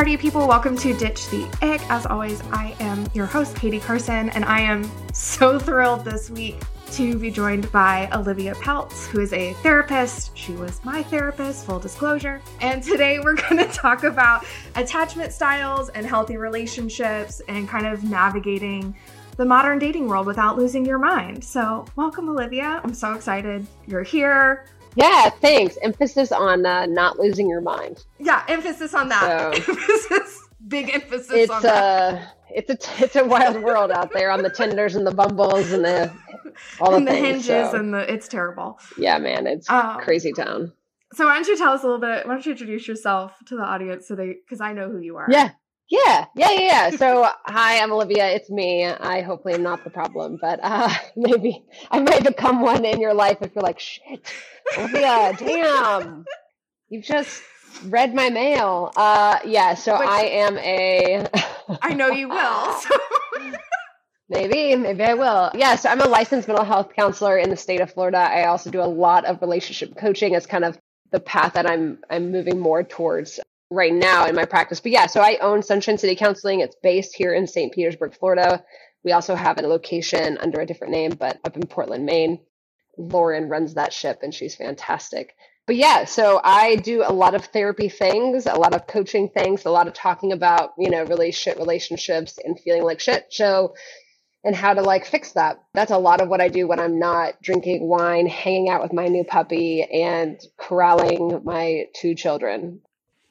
party people. Welcome to Ditch the Ick. As always, I am your host, Katie Carson, and I am so thrilled this week to be joined by Olivia Pelts, who is a therapist. She was my therapist, full disclosure. And today we're going to talk about attachment styles and healthy relationships and kind of navigating the modern dating world without losing your mind. So, welcome, Olivia. I'm so excited you're here. Yeah, thanks. Emphasis on uh, not losing your mind. Yeah, emphasis on that. So, emphasis, big emphasis it's on that. A, it's a it's a wild world out there on the Tinders and the Bumbles and the all and the, the things, hinges so. and the it's terrible. Yeah, man, it's um, crazy town. So why don't you tell us a little bit? Why don't you introduce yourself to the audience so they because I know who you are. Yeah. Yeah, yeah, yeah, yeah. So, hi, I'm Olivia. It's me. I hopefully am not the problem, but uh, maybe I might become one in your life if you're like, shit, Olivia, damn, you've just read my mail. Uh, yeah. So Which, I am a. I know you will. So. Maybe, maybe I will. Yes, yeah, so I'm a licensed mental health counselor in the state of Florida. I also do a lot of relationship coaching as kind of the path that I'm I'm moving more towards right now in my practice. But yeah, so I own Sunshine City Counseling. It's based here in St. Petersburg, Florida. We also have a location under a different name, but up in Portland, Maine. Lauren runs that ship and she's fantastic. But yeah, so I do a lot of therapy things, a lot of coaching things, a lot of talking about, you know, really shit relationships and feeling like shit. So, and how to like fix that. That's a lot of what I do when I'm not drinking wine, hanging out with my new puppy, and corralling my two children.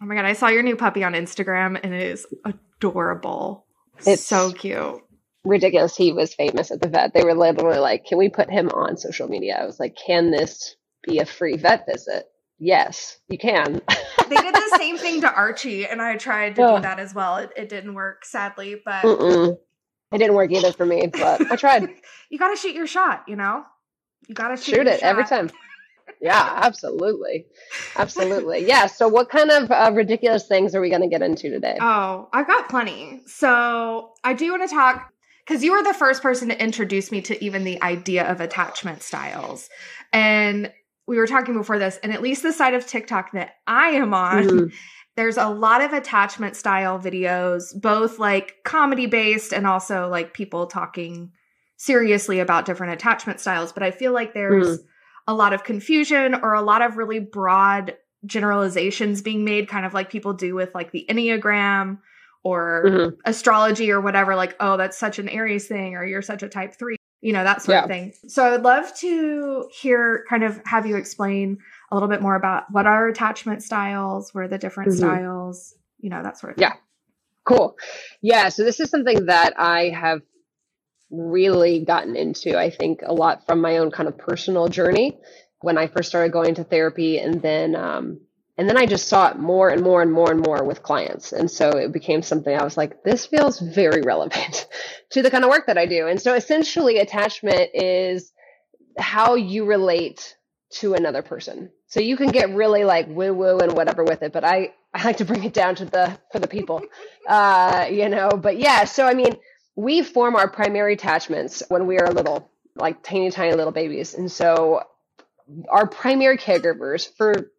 Oh my god, I saw your new puppy on Instagram and it is adorable. It's so cute. Ridiculous. He was famous at the vet. They were literally like, Can we put him on social media? I was like, Can this be a free vet visit? Yes, you can. they did the same thing to Archie, and I tried to oh. do that as well. It, it, didn't work, sadly, but Mm-mm. it didn't work either for me. But I tried. you got to shoot your shot, you know. You got to shoot, shoot it shot. every time yeah, absolutely. Absolutely. Yeah. So, what kind of uh, ridiculous things are we going to get into today? Oh, I've got plenty. So, I do want to talk because you were the first person to introduce me to even the idea of attachment styles. And we were talking before this, and at least the side of TikTok that I am on, mm-hmm. there's a lot of attachment style videos, both like comedy based and also like people talking seriously about different attachment styles. But I feel like there's. Mm a lot of confusion or a lot of really broad generalizations being made, kind of like people do with like the Enneagram or mm-hmm. astrology or whatever, like, oh, that's such an Aries thing, or you're such a type three, you know, that sort yeah. of thing. So I would love to hear kind of have you explain a little bit more about what are attachment styles, what are the different mm-hmm. styles, you know, that sort of thing. Yeah. Cool. Yeah. So this is something that I have really gotten into, I think, a lot from my own kind of personal journey when I first started going to therapy, and then um, and then I just saw it more and more and more and more with clients, and so it became something I was like, this feels very relevant to the kind of work that I do. And so essentially, attachment is how you relate to another person. So you can get really like woo woo and whatever with it, but I I like to bring it down to the for the people, uh, you know. But yeah, so I mean we form our primary attachments when we are little, like tiny, tiny little babies. And so our primary caregivers, for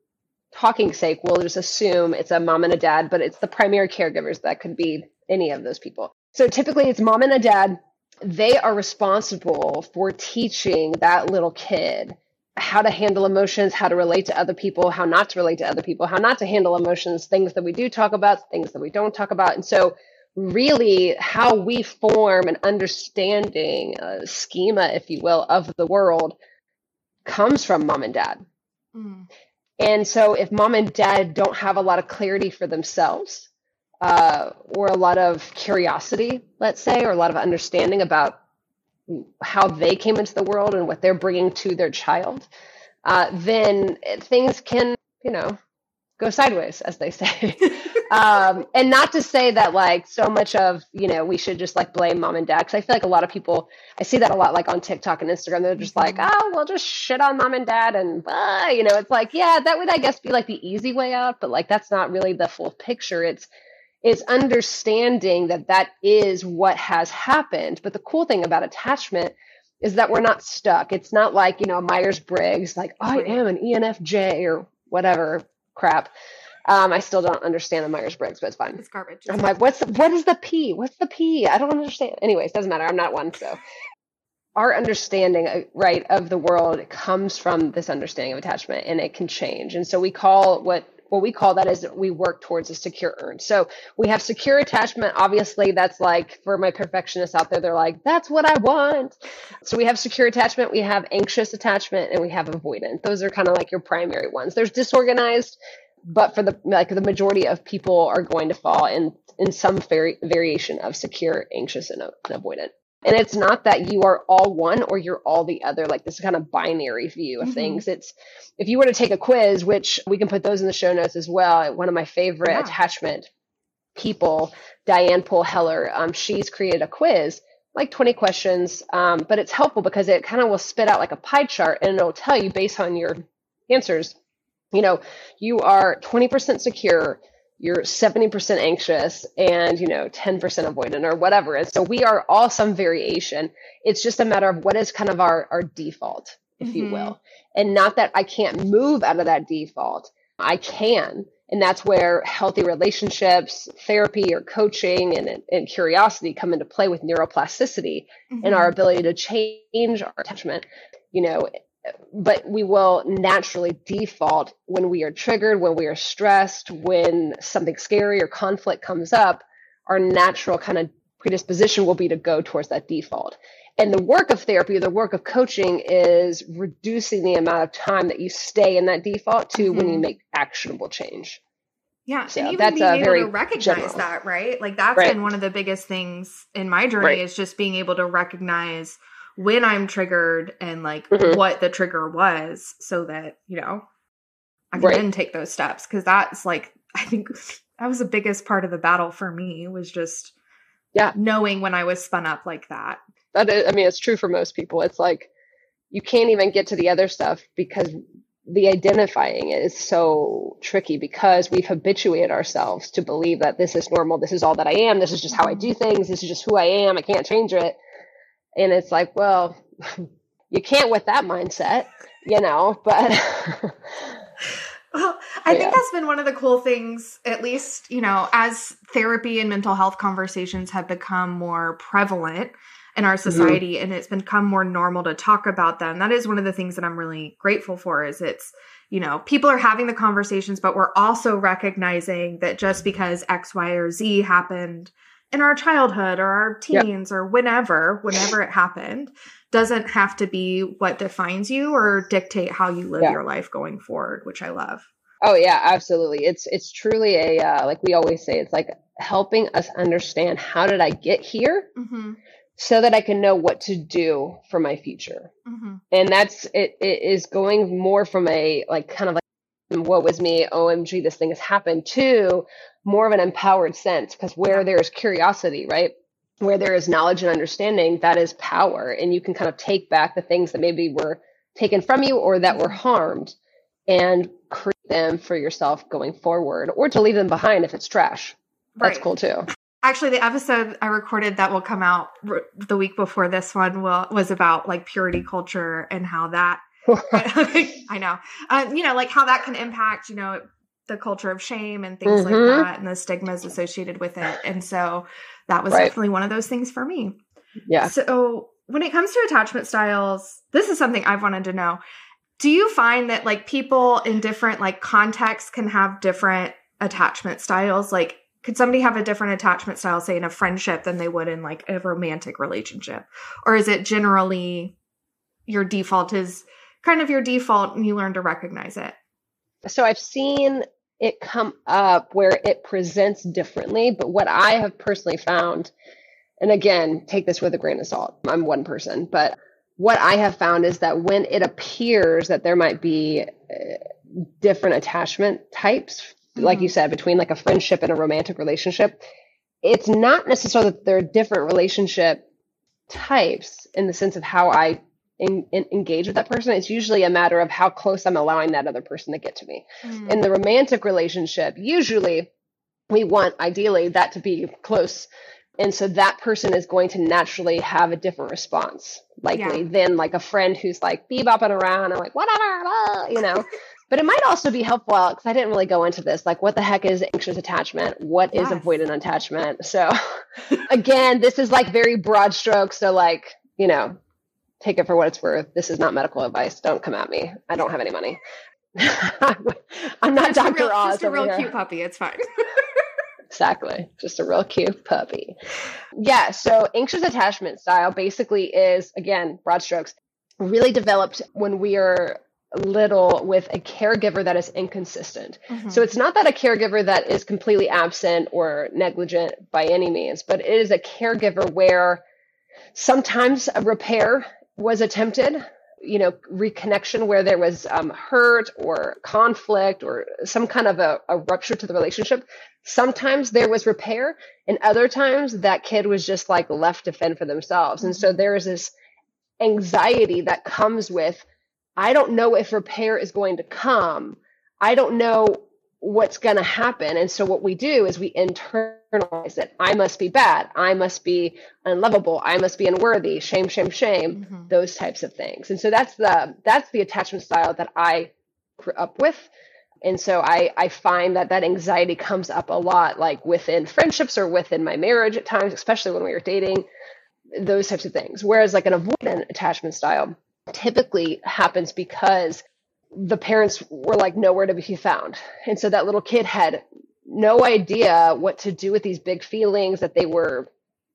talking sake, we'll just assume it's a mom and a dad, but it's the primary caregivers that could be any of those people. So typically it's mom and a dad. They are responsible for teaching that little kid how to handle emotions, how to relate to other people, how not to relate to other people, how not to handle emotions, things that we do talk about, things that we don't talk about. And so really how we form an understanding, a schema, if you will, of the world comes from mom and dad. Mm. And so if mom and dad don't have a lot of clarity for themselves, uh, or a lot of curiosity, let's say, or a lot of understanding about how they came into the world and what they're bringing to their child, uh, then things can, you know, go sideways, as they say. um, and not to say that like so much of you know we should just like blame mom and dad because I feel like a lot of people I see that a lot like on TikTok and Instagram they're just like oh we'll just shit on mom and dad and uh, you know? It's like yeah that would I guess be like the easy way out but like that's not really the full picture. It's it's understanding that that is what has happened. But the cool thing about attachment is that we're not stuck. It's not like you know Myers Briggs like I am an ENFJ or whatever crap Um, I still don't understand the Myers Briggs, but it's fine. It's garbage. I'm like, what's what is the P? What's the P? I don't understand. Anyways, doesn't matter. I'm not one, so our understanding uh, right of the world comes from this understanding of attachment and it can change and so we call what what we call that is we work towards a secure earn. So we have secure attachment. Obviously, that's like for my perfectionists out there, they're like, that's what I want. So we have secure attachment, we have anxious attachment, and we have avoidant. Those are kind of like your primary ones. There's disorganized, but for the like the majority of people are going to fall in in some vari- variation of secure, anxious, and avoidant. And it's not that you are all one or you're all the other, like this kind of binary view of mm-hmm. things. It's if you were to take a quiz, which we can put those in the show notes as well. One of my favorite yeah. attachment people, Diane Poole Heller, um, she's created a quiz, like 20 questions, um, but it's helpful because it kind of will spit out like a pie chart and it'll tell you based on your answers, you know, you are 20% secure, you're 70% anxious and you know 10% avoidant or whatever and so we are all some variation. It's just a matter of what is kind of our our default if mm-hmm. you will. And not that i can't move out of that default. I can. And that's where healthy relationships therapy or coaching and, and curiosity come into play with neuroplasticity mm-hmm. and our ability to change our attachment you know but we will naturally default when we are triggered, when we are stressed, when something scary or conflict comes up, our natural kind of predisposition will be to go towards that default. And the work of therapy, the work of coaching is reducing the amount of time that you stay in that default to mm-hmm. when you mm-hmm. make actionable change. Yeah, so and even being able to recognize general. that, right? Like that's right. been one of the biggest things in my journey right. is just being able to recognize when I'm triggered and like mm-hmm. what the trigger was so that, you know, I can right. then take those steps. Cause that's like, I think that was the biggest part of the battle for me was just yeah knowing when I was spun up like that. That is, I mean, it's true for most people. It's like you can't even get to the other stuff because the identifying is so tricky because we've habituated ourselves to believe that this is normal, this is all that I am, this is just how I do things, this is just who I am, I can't change it. And it's like, well, you can't with that mindset, you know, but. well, I think that's been one of the cool things, at least, you know, as therapy and mental health conversations have become more prevalent in our mm-hmm. society mm-hmm. and it's become more normal to talk about them. That is one of the things that I'm really grateful for is it's, you know, people are having the conversations, but we're also recognizing that just because X, Y, or Z happened in our childhood or our teens yep. or whenever, whenever it happened, doesn't have to be what defines you or dictate how you live yeah. your life going forward, which I love. Oh yeah, absolutely. It's it's truly a uh, like we always say, it's like helping us understand how did I get here, mm-hmm. so that I can know what to do for my future. Mm-hmm. And that's it. It is going more from a like kind of like what was me? OMG, this thing has happened. To more of an empowered sense because where there is curiosity, right? Where there is knowledge and understanding, that is power. And you can kind of take back the things that maybe were taken from you or that were mm-hmm. harmed and create them for yourself going forward or to leave them behind if it's trash. That's cool too. Actually, the episode I recorded that will come out the week before this one will, was about like purity culture and how that I know, uh, you know, like how that can impact, you know, the culture of shame and things mm-hmm. like that and the stigmas associated with it. And so that was right. definitely one of those things for me. Yeah. So when it comes to attachment styles, this is something I've wanted to know. Do you find that like people in different like contexts can have different attachment styles? Like could somebody have a different attachment style say in a friendship than they would in like a romantic relationship? Or is it generally your default is kind of your default and you learn to recognize it? So I've seen it come up where it presents differently. But what I have personally found, and again, take this with a grain of salt, I'm one person, but what I have found is that when it appears that there might be uh, different attachment types, mm-hmm. like you mm-hmm. said, between like a friendship and a romantic relationship, it's not necessarily that they're different relationship types in the sense of how I in, in, engage with that person. It's usually a matter of how close I'm allowing that other person to get to me. Mm. In the romantic relationship, usually we want ideally that to be close. And so that person is going to naturally have a different response, likely, yeah. than like a friend who's like bebopping around and like, whatever, you know. But it might also be helpful because I didn't really go into this. Like, what the heck is anxious attachment? What is Yes. avoidant attachment? So, again, this is like very broad strokes. So, like, you know, take it for what it's worth. This is not medical advice. Don't come at me. I don't have any money. I'm not Dr. real, Oz. just a real here. cute puppy. It's fine. Exactly. Just a real cute puppy. Yeah. So anxious attachment style basically is, again, broad strokes, really developed when we are little with a caregiver that is inconsistent. Mhm. So it's not that a caregiver that is completely absent or negligent by any means, but it is a caregiver where sometimes a repair was attempted, you know, reconnection where there was um, hurt or conflict or some kind of a, a rupture to the relationship. Sometimes there was repair, and other times that kid was just like left to fend for themselves. And so there is this anxiety that comes with I don't know if repair is going to come. I don't know what's going to happen. And so what we do is we internalize it. I must be bad. I must be unlovable. I must be unworthy. Shame, shame, shame. Mhm. Those types of things. And so that's the that's the attachment style that I grew up with. And so I I find that that anxiety comes up a lot like within friendships or within my marriage at times, especially when we were dating, those types of things. Whereas like an avoidant attachment style typically happens because the parents were like nowhere to be found. And so that little kid had no idea what to do with these big feelings that they were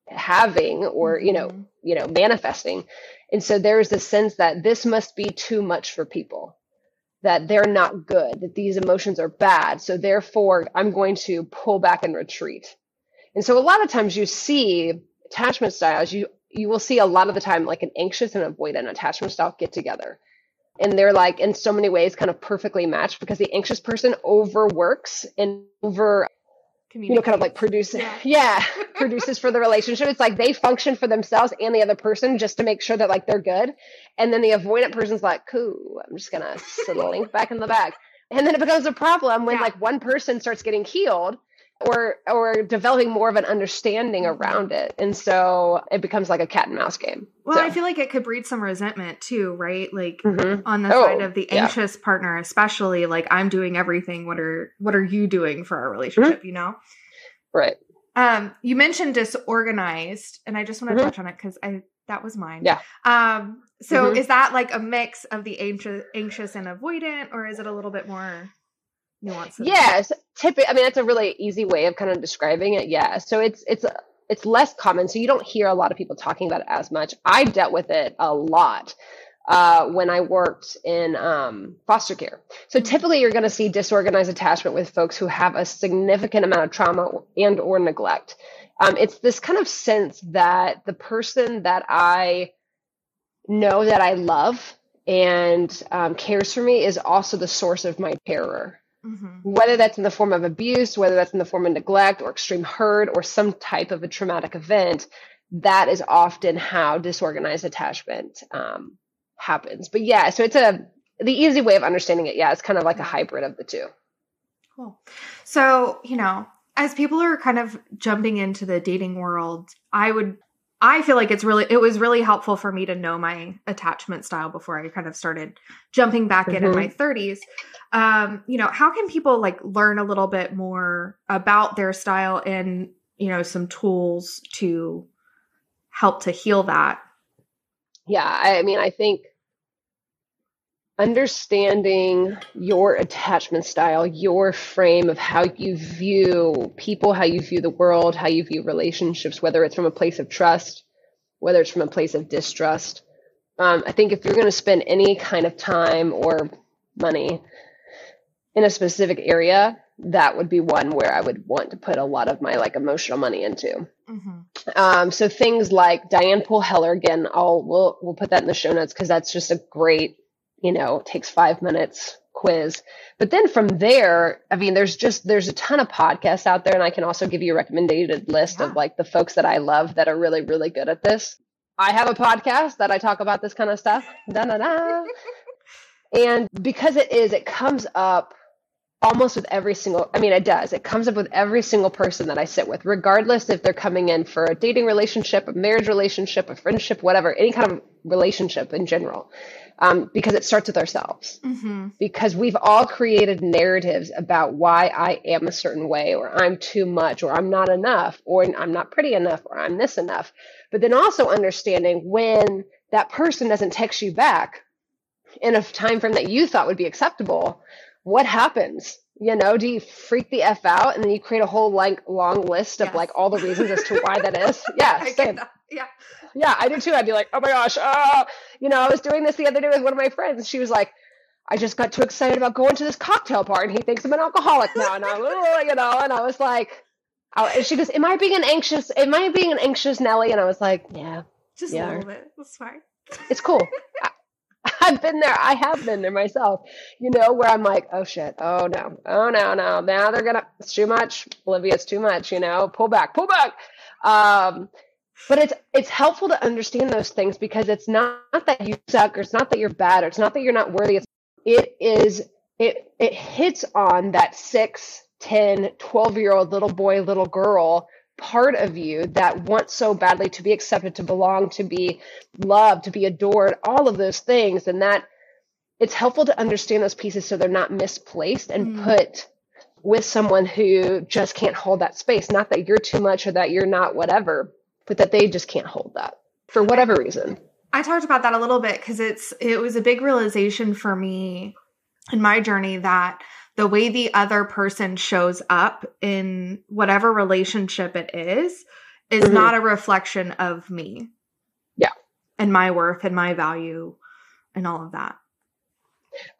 having or, you know, Mhm. you know, manifesting. And so there's this sense that this must be too much for people, that they're not good, that these emotions are bad. So therefore, I'm going to pull back and retreat. And so a lot of times you see attachment styles, you you will see a lot of the time like an anxious and avoidant attachment style get together. And they're like in so many ways kind of perfectly matched because the anxious person overworks and over you know, kind of like produces Yeah. yeah, produces for the relationship. It's like they function for themselves and the other person just to make sure that like they're good. And then the avoidant person's like, cool, I'm just gonna slink back in the back. And then it becomes a problem when Yeah. like one person starts getting healed or or developing more of an understanding Mm-hmm. around it. And so it becomes like a cat and mouse game. Well, So- I feel like it could breed some resentment too, right? Like Mhm. on the Oh, side of the yeah. anxious partner, especially like I'm doing everything. What are what are you doing for our relationship? Mm-hmm. You know. Right. Um, you mentioned disorganized, and I just want to Mhm. touch on it because I that was mine. Yeah. Um, so Mhm. is that like a mix of the anxious, anxious and avoidant, or is it a little bit more that? Yes, typically. I mean, that's a really easy way of kind of describing it. Yeah. So it's it's it's less common. So you don't hear a lot of people talking about it as much. I dealt with it a lot uh, when I worked in um, foster care. So Mhm. typically, you're going to see disorganized attachment with folks who have a significant amount of trauma and or neglect. Um, it's this kind of sense that the person that I know that I love and um, cares for me is also the source of my terror Mhm. whether that's in the form of abuse, whether that's in the form of neglect or extreme hurt or some type of a traumatic event, that is often how disorganized attachment um, happens. But yeah, so it's a the easy way of understanding it. Yeah, it's kind of like a hybrid of the two. Cool. So, you know, as people are kind of jumping into the dating world, I would I feel like it's really it was really helpful for me to know my attachment style before I kind of started jumping back in in Mhm. my 30s. Um, you know, how can people like learn a little bit more about their style and, you know, some tools to help to heal that? Yeah, I mean, I think understanding your attachment style, your frame of how you view people, how you view the world, how you view relationships, whether it's from a place of trust, whether it's from a place of distrust. Um, I think if you're going to spend any kind of time or money in a specific area, that would be one where I would want to put a lot of my like emotional money into. Mm-hmm. Um, so things like Diane Poole Heller, again, I'll we'll we'll put that in the show notes because that's just a great, you know, it takes five minutes quiz. But then from there, I mean, there's just there's a ton of podcasts out there, and I can also give you a recommended list Yeah. of like the folks that I love that are really really good at this. I have a podcast that I talk about this kind of stuff. Da da da. And because it is, it comes up almost with every single i mean it does it comes up with every single person that i sit with regardless if they're coming in for a dating relationship a marriage relationship a friendship whatever any kind of relationship in general um, because it starts with ourselves. Mm-hmm. Because we've all created narratives about why I am a certain way, or I'm too much, or I'm not enough, or I'm not pretty enough, or I'm this enough. But then also understanding when that person doesn't text you back in a time frame that you thought would be acceptable, what happens? You know, do you freak the F out and then you create a whole like long list of Yes. like all the reasons as to why that is? Yeah, I get same. that. Yeah. Yeah, I do too. I'd be like, oh my gosh, oh, you know, I was doing this the other day with one of my friends. and She was like, I just got too excited about going to this cocktail bar, and he thinks I'm an alcoholic now. And I, "Oh," you know, and I was like, oh, and she goes, "Am I being an anxious? Am I being an anxious Nelly?" And I was like, "Yeah, Just Yeah. a little bit. That's fine. it's cool. I, I've been there. I have been there myself. You know, where I'm like, oh shit, oh no, oh no, no. Now they're gonna. It's too much, Olivia. It's too much. You know, pull back, pull back. Um, but it's it's helpful to understand those things because it's not, that you suck or it's not that you're bad or it's not that you're not worthy. It's, it is it it hits on that six, 10, 12 year old little boy, little girl part of you that wants so badly to be accepted, to belong, to be loved, to be adored, all of those things. And that it's helpful to understand those pieces so they're not misplaced and Mm. put with someone who just can't hold that space. Not that you're too much or that you're not whatever, but that they just can't hold that for whatever reason. I talked about that a little bit because it's it was a big realization for me in my journey that the way the other person shows up in whatever relationship it is is Mhm. not a reflection of me. Yeah. And my worth and my value and all of that.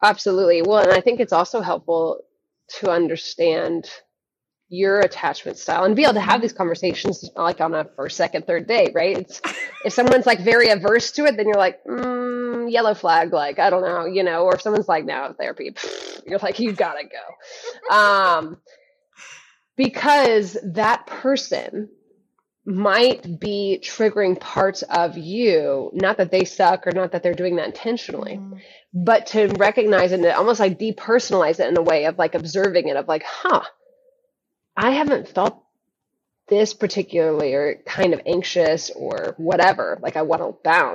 Absolutely. Well, and I think it's also helpful to understand your attachment style and be able to have these conversations like on a first, second, third date, right? It's if someone's like very averse to it, then you're like, mm, yellow flag, like I don't know, you know, or if someone's like, no, therapy, you're like, you gotta go, um, because that person might be triggering parts of you, not that they suck or not that they're doing that intentionally Mm. but to recognize and to almost like depersonalize it in a way of like observing it of like huh i haven't felt this particularly or kind of anxious or whatever like i want to bounce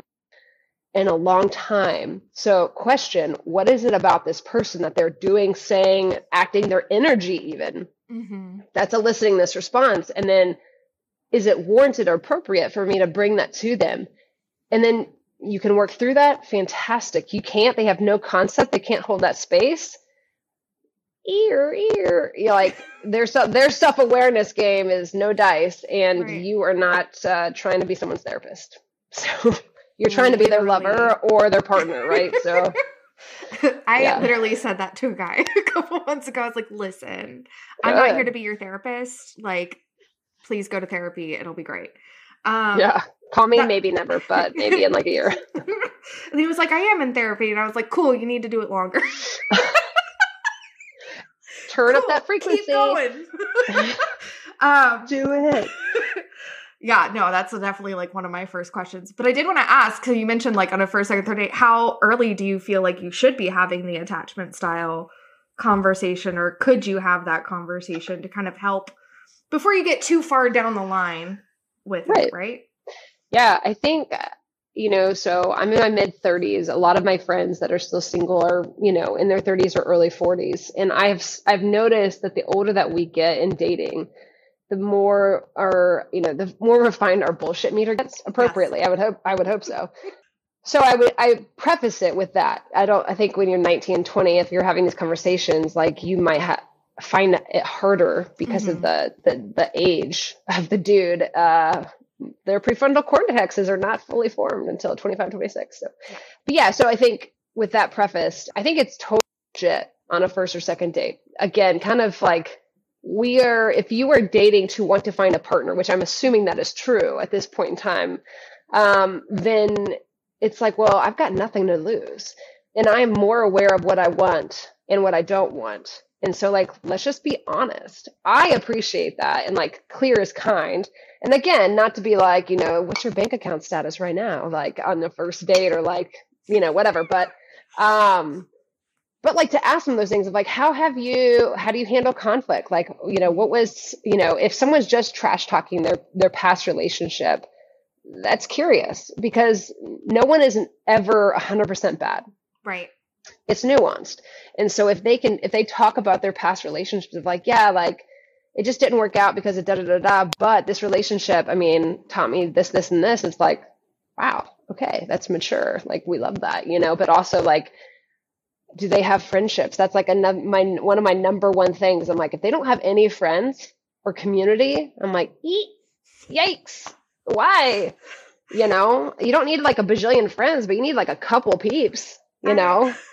in a long time. So question what is it about this person that they're doing saying acting their energy even Mhm. that's eliciting this response? And then is it warranted or appropriate for me to bring that to them? And then you can work through that? Fantastic. You can't they have no concept. They can't hold that space ear ear you're like their self their self-awareness game is no dice and Right. you are not uh, trying to be someone's therapist so you're trying to be their lover or their partner right so I Yeah. literally said that to a guy a couple months ago. I was like, listen, I'm not here to be your therapist. Like, please go to therapy. It'll be great. Um, yeah call me that- maybe never but maybe in like a year and he was like, I am in therapy. And I was like, cool, you need to do it longer. Turn up that frequency Keep going. um, do it yeah, no, that's definitely like one of my first questions. But I did want to ask because you mentioned like on a first, second, third date, how early do you feel like you should be having the attachment style conversation, or could you have that conversation to kind of help before you get too far down the line with Right. it, right? Yeah, I think, uh, you know, so I'm in my mid 30s. A lot of my friends that are still single are, you know, in their 30s or early 40s. And I've I've noticed that the older that we get in dating, the more our, you know, the more refined our bullshit meter gets appropriately. I would hope I would hope so. So I would I preface it with that. I don't I think when you're 19 and 20 if you're having these conversations like you might ha- find it harder because of Mhm. the, the the age of the dude uh their prefrontal cortexes are not fully formed until 25 26 so but yeah so i think with that prefaced i think it's total shit on a first or second date. Again kind of like we are if you are dating to want to find a partner which i'm assuming that is true at this point in time um, then it's like well i've got nothing to lose. And i am more aware of what i want and what i don't want and so like let's just be honest. I appreciate that and like clear is kind. And again not to be like you know what's your bank account status right now? Like on the first date or like you know whatever. But um but like to ask them those things of like how have you how do you handle conflict? Like you know what was you know if someone's just trash talking their their past relationship that's curious because no one is ever 100% bad. Right. It's nuanced. And so if they can, if they talk about their past relationships of like, yeah, like it just didn't work out because of da da da da, but this relationship, I mean, taught me this, this, and this, it's like, wow, okay, that's mature. Like we love that, you know, but also like, do they have friendships? That's like another, my, one of my number one things. I'm like, if they don't have any friends or community, I'm like, eat, yikes why? You know, you don't need like a bajillion friends, but you need like a couple peeps, you know?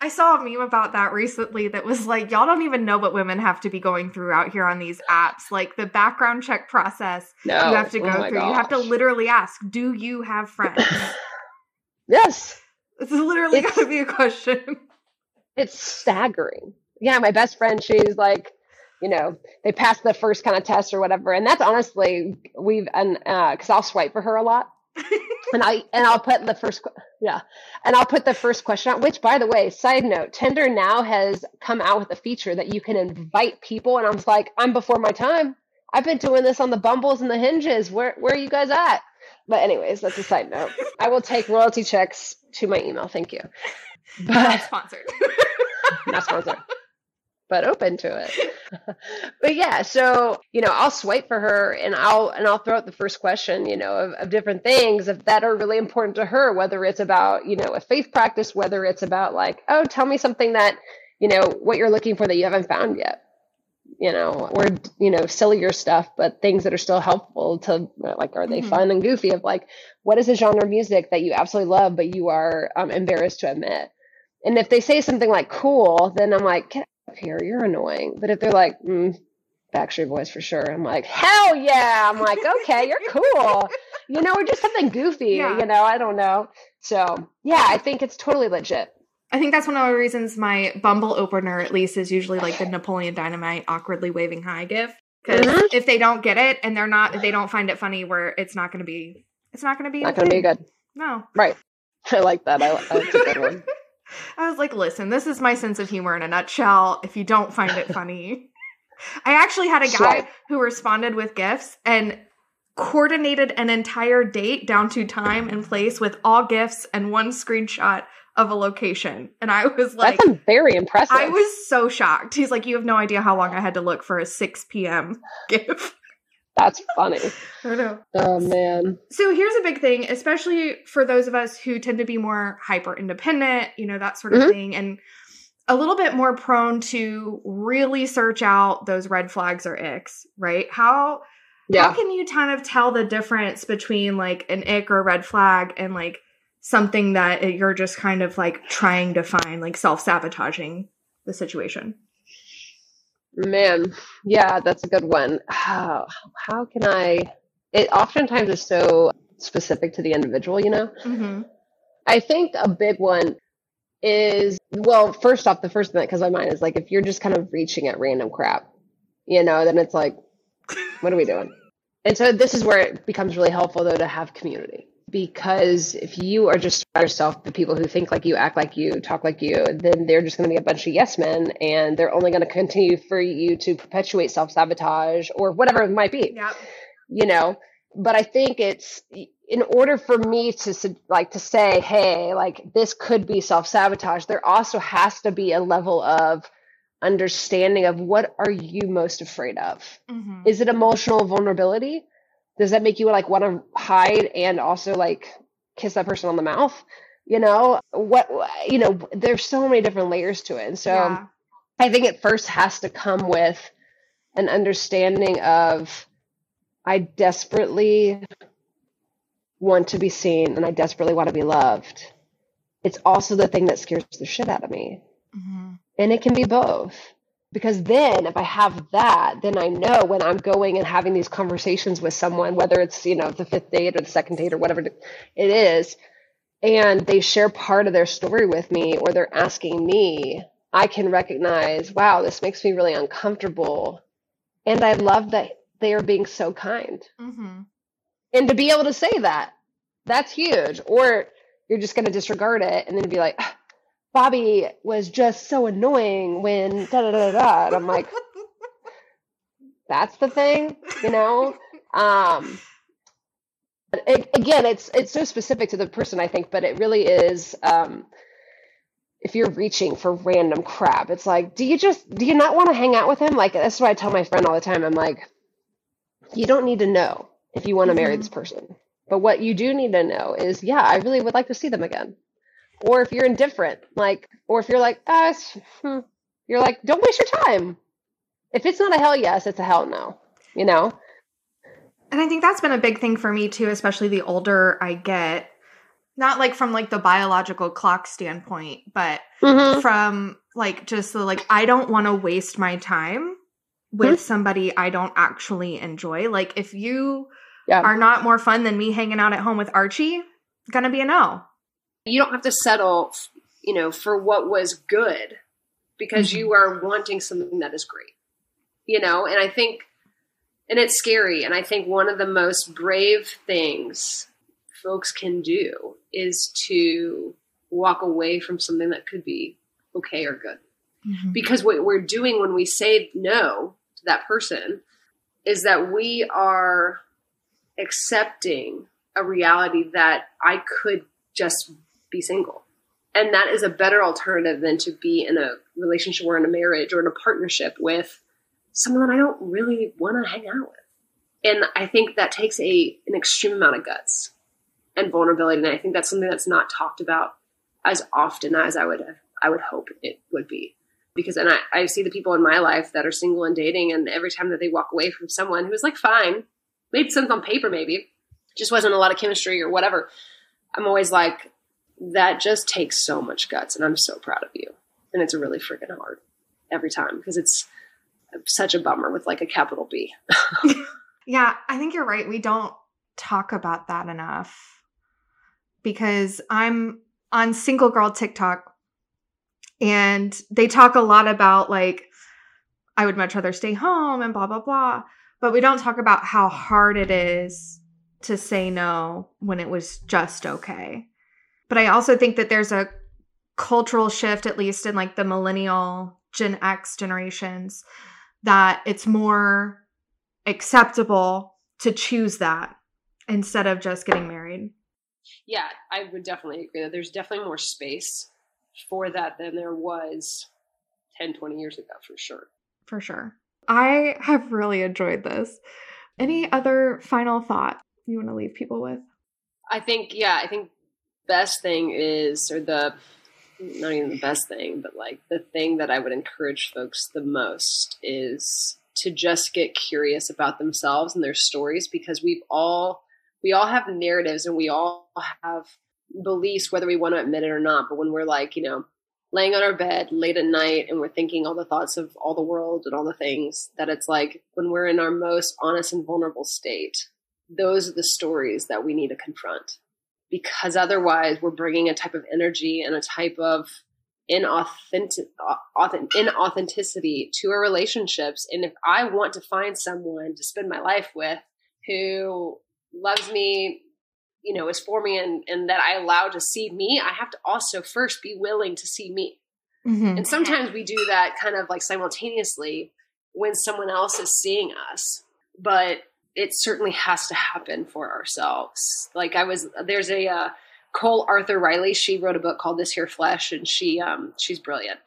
I saw a meme about that recently that was like, y'all don't even know what women have to be going through out here on these apps. Like the background check process no. you have to go oh through. Gosh. You have to literally ask, do you have friends? yes. It's literally got to be a question. It's staggering. Yeah, my best friend, she's like, you know, they pass the first kind of test or whatever. And that's honestly, we've, and, uh, cause I'll swipe for her a lot. And I, and I'll put the first, yeah. And I'll put the first question out, which by the way, side note, Tinder now has come out with a feature that you can invite people. And I'm like, I'm before my time. I've been doing this on the Bumbles and the Hinges. Where, where are you guys at? But anyways, that's a side note. I will take royalty checks to my email. Thank you. But, not sponsored. not sponsored but open to it. but yeah, so you know, I'll swipe for her and I'll and I'll throw out the first question, you know, of, of different things if that are really important to her, whether it's about, you know, a faith practice, whether it's about like, oh, tell me something that, you know, what you're looking for that you haven't found yet. You know, or you know, sillier stuff, but things that are still helpful to like, are they mm-hmm. fun and goofy? Of like, what is a genre of music that you absolutely love, but you are um, embarrassed to admit? And if they say something like cool, then I'm like, here, you're annoying. But if they're like, mm, Backstreet Boys for sure, I'm like, hell yeah. I'm like, okay, you're cool. You know, or just something goofy, yeah. you know, I don't know. So yeah, I think it's totally legit. I think that's one of the reasons my Bumble opener, at least, is usually like the Napoleon Dynamite awkwardly waving hi gif. Because mm-hmm. if they don't get it and they're not, they don't find it funny, where it's not going to be, it's not going to be, not going to be good. No, right. I like that. I, I like good one. I was like, listen, this is my sense of humor in a nutshell. If you don't find it funny, I actually had a guy who responded with gifs and coordinated an entire date down to time and place with all gifs and one screenshot of a location. And I was like, That's very impressive. I was so shocked. He's like, You have no idea how long I had to look for a 6 p.m. gift. That's funny. I know. Oh man. So here's a big thing, especially for those of us who tend to be more hyper independent, you know, that sort of mm-hmm. thing, and a little bit more prone to really search out those red flags or icks, right? How yeah. how can you kind of tell the difference between like an ick or a red flag and like something that you're just kind of like trying to find, like self sabotaging the situation? Man, yeah, that's a good one. How how can I? It oftentimes is so specific to the individual, you know. Mm-hmm. I think a big one is well, first off, the first thing that comes to my mind is like if you're just kind of reaching at random crap, you know, then it's like, what are we doing? And so this is where it becomes really helpful though to have community because if you are just yourself, the people who think like you, act like you, talk like you, then they're just going to be a bunch of yes men, and they're only going to continue for you to perpetuate self sabotage or whatever it might be. Yep. You know, but I think it's in order for me to like to say, hey, like this could be self sabotage. There also has to be a level of understanding of what are you most afraid of. Mm-hmm. Is it emotional vulnerability? Does that make you like want to hide and also like kiss that person on the mouth? You know, what, you know, there's so many different layers to it. And so yeah. I think it first has to come with an understanding of I desperately want to be seen and I desperately want to be loved. It's also the thing that scares the shit out of me. Mm-hmm. And it can be both because then if i have that then i know when i'm going and having these conversations with someone whether it's you know the fifth date or the second date or whatever it is and they share part of their story with me or they're asking me i can recognize wow this makes me really uncomfortable. And i love that they are being so kind. Mm-hmm. and to be able to say that that's huge. Or you're just going to disregard it and then be like Bobby was just so annoying when da da da da. And I'm like, that's the thing, you know? Um, again, it's it's so specific to the person, I think, but it really is. Um, if you're reaching for random crap, it's like, do you just do you not want to hang out with him? Like that's what I tell my friend all the time. I'm like, you don't need to know if you want to mm-hmm. marry this person, but what you do need to know is, yeah, I really would like to see them again. Or if you're indifferent, like, or if you're like, ah, hmm, you're like, don't waste your time. If it's not a hell yes, it's a hell no. You know. And I think that's been a big thing for me too, especially the older I get. Not like from like the biological clock standpoint, but mm-hmm. from like just the like I don't want to waste my time with mm-hmm. somebody I don't actually enjoy. Like if you yeah. are not more fun than me hanging out at home with Archie, gonna be a no. You don't have to settle, you know, for what was good because mm-hmm. you are wanting something that is great. You know, and I think and it's scary. And I think one of the most brave things folks can do is to walk away from something that could be okay or good. Mm-hmm. Because what we're doing when we say no to that person is that we are accepting a reality that I could just be single. And that is a better alternative than to be in a relationship or in a marriage or in a partnership with someone that I don't really want to hang out with. And I think that takes a an extreme amount of guts and vulnerability. And I think that's something that's not talked about as often as I would I would hope it would be. Because and I, I see the people in my life that are single and dating, and every time that they walk away from someone who's like fine, made sense on paper, maybe, just wasn't a lot of chemistry or whatever. I'm always like, that just takes so much guts, and I'm so proud of you. And it's really freaking hard every time because it's such a bummer with like a capital B. yeah, I think you're right. We don't talk about that enough because I'm on single girl TikTok and they talk a lot about like, I would much rather stay home and blah, blah, blah. But we don't talk about how hard it is to say no when it was just okay. But I also think that there's a cultural shift, at least in like the millennial Gen X generations, that it's more acceptable to choose that instead of just getting married. Yeah, I would definitely agree that there's definitely more space for that than there was 10, 20 years ago, for sure. For sure. I have really enjoyed this. Any other final thought you want to leave people with? I think, yeah, I think best thing is, or the not even the best thing, but like the thing that I would encourage folks the most is to just get curious about themselves and their stories because we've all we all have narratives and we all have beliefs whether we want to admit it or not. But when we're like you know laying on our bed late at night and we're thinking all the thoughts of all the world and all the things that it's like when we're in our most honest and vulnerable state those are the stories that we need to confront because otherwise we're bringing a type of energy and a type of inauthentic, inauthenticity to our relationships. And if I want to find someone to spend my life with who loves me, you know, is for me and, and that I allow to see me, I have to also first be willing to see me. Mm-hmm. And sometimes we do that kind of like simultaneously when someone else is seeing us. But it certainly has to happen for ourselves. Like I was, there's a uh, Cole Arthur Riley. She wrote a book called This Here Flesh, and she um, she's brilliant.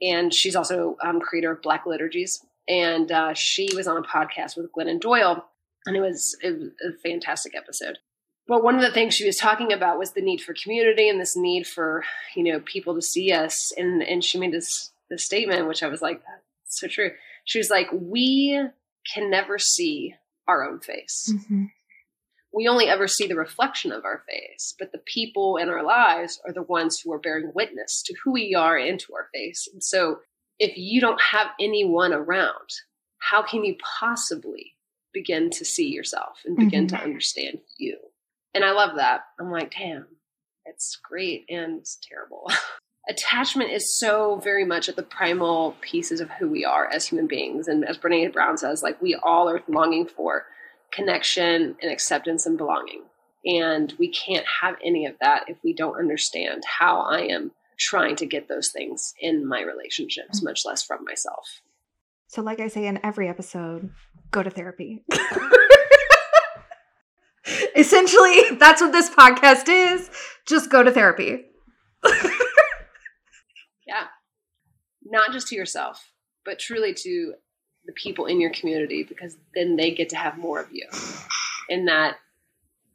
And she's also um, creator of Black Liturgies. And uh, she was on a podcast with Glennon Doyle, and it was, it was a fantastic episode. But one of the things she was talking about was the need for community and this need for you know people to see us. And and she made this this statement, which I was like, that's so true. She was like, we can never see our own face. Mm-hmm. We only ever see the reflection of our face, but the people in our lives are the ones who are bearing witness to who we are and to our face. And so, if you don't have anyone around, how can you possibly begin to see yourself and begin mm-hmm. to understand you? And I love that. I'm like, damn, it's great and it's terrible. attachment is so very much at the primal pieces of who we are as human beings. And as Brene Brown says, like we all are longing for connection and acceptance and belonging. And we can't have any of that if we don't understand how I am trying to get those things in my relationships, much less from myself. So, like I say in every episode, go to therapy. Essentially, that's what this podcast is. Just go to therapy. Not just to yourself, but truly to the people in your community because then they get to have more of you. And that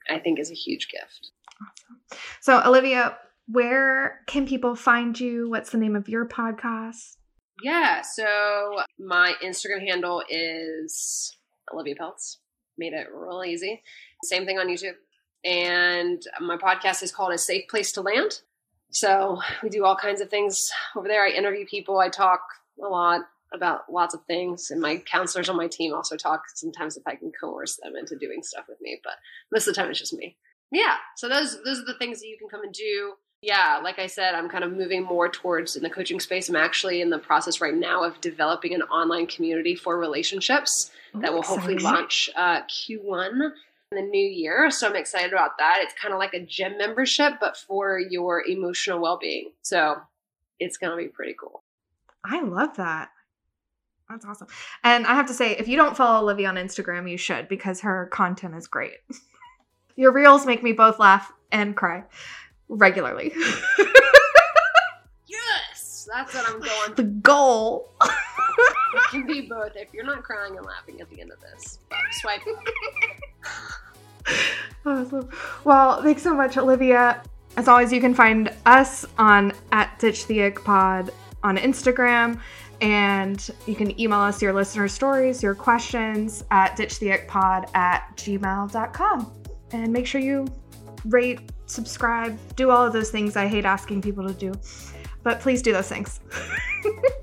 I think is a huge gift. Awesome. So, Olivia, where can people find you? What's the name of your podcast? Yeah, so my Instagram handle is Olivia Pelts. Made it real easy. Same thing on YouTube. And my podcast is called A Safe Place to Land. So we do all kinds of things over there. I interview people, I talk a lot about lots of things, and my counselors on my team also talk sometimes if I can coerce them into doing stuff with me, but most of the time it's just me. Yeah, so those those are the things that you can come and do. Yeah, like I said, I'm kind of moving more towards in the coaching space. I'm actually in the process right now of developing an online community for relationships that will hopefully launch uh, Q1 in the new year. So I'm excited about that. It's kind of like a gym membership, but for your emotional well being. So it's going to be pretty cool. I love that. That's awesome. And I have to say, if you don't follow Olivia on Instagram, you should because her content is great. Your reels make me both laugh and cry regularly. yes, that's what I'm going. The goal. it can be both. If you're not crying and laughing at the end of this, swipe. awesome. Well, thanks so much, Olivia. As always, you can find us on at Ditch the Ick Pod on Instagram. And you can email us your listener stories, your questions at ditchtheickpod at gmail.com. And make sure you rate, subscribe, do all of those things I hate asking people to do. But please do those things.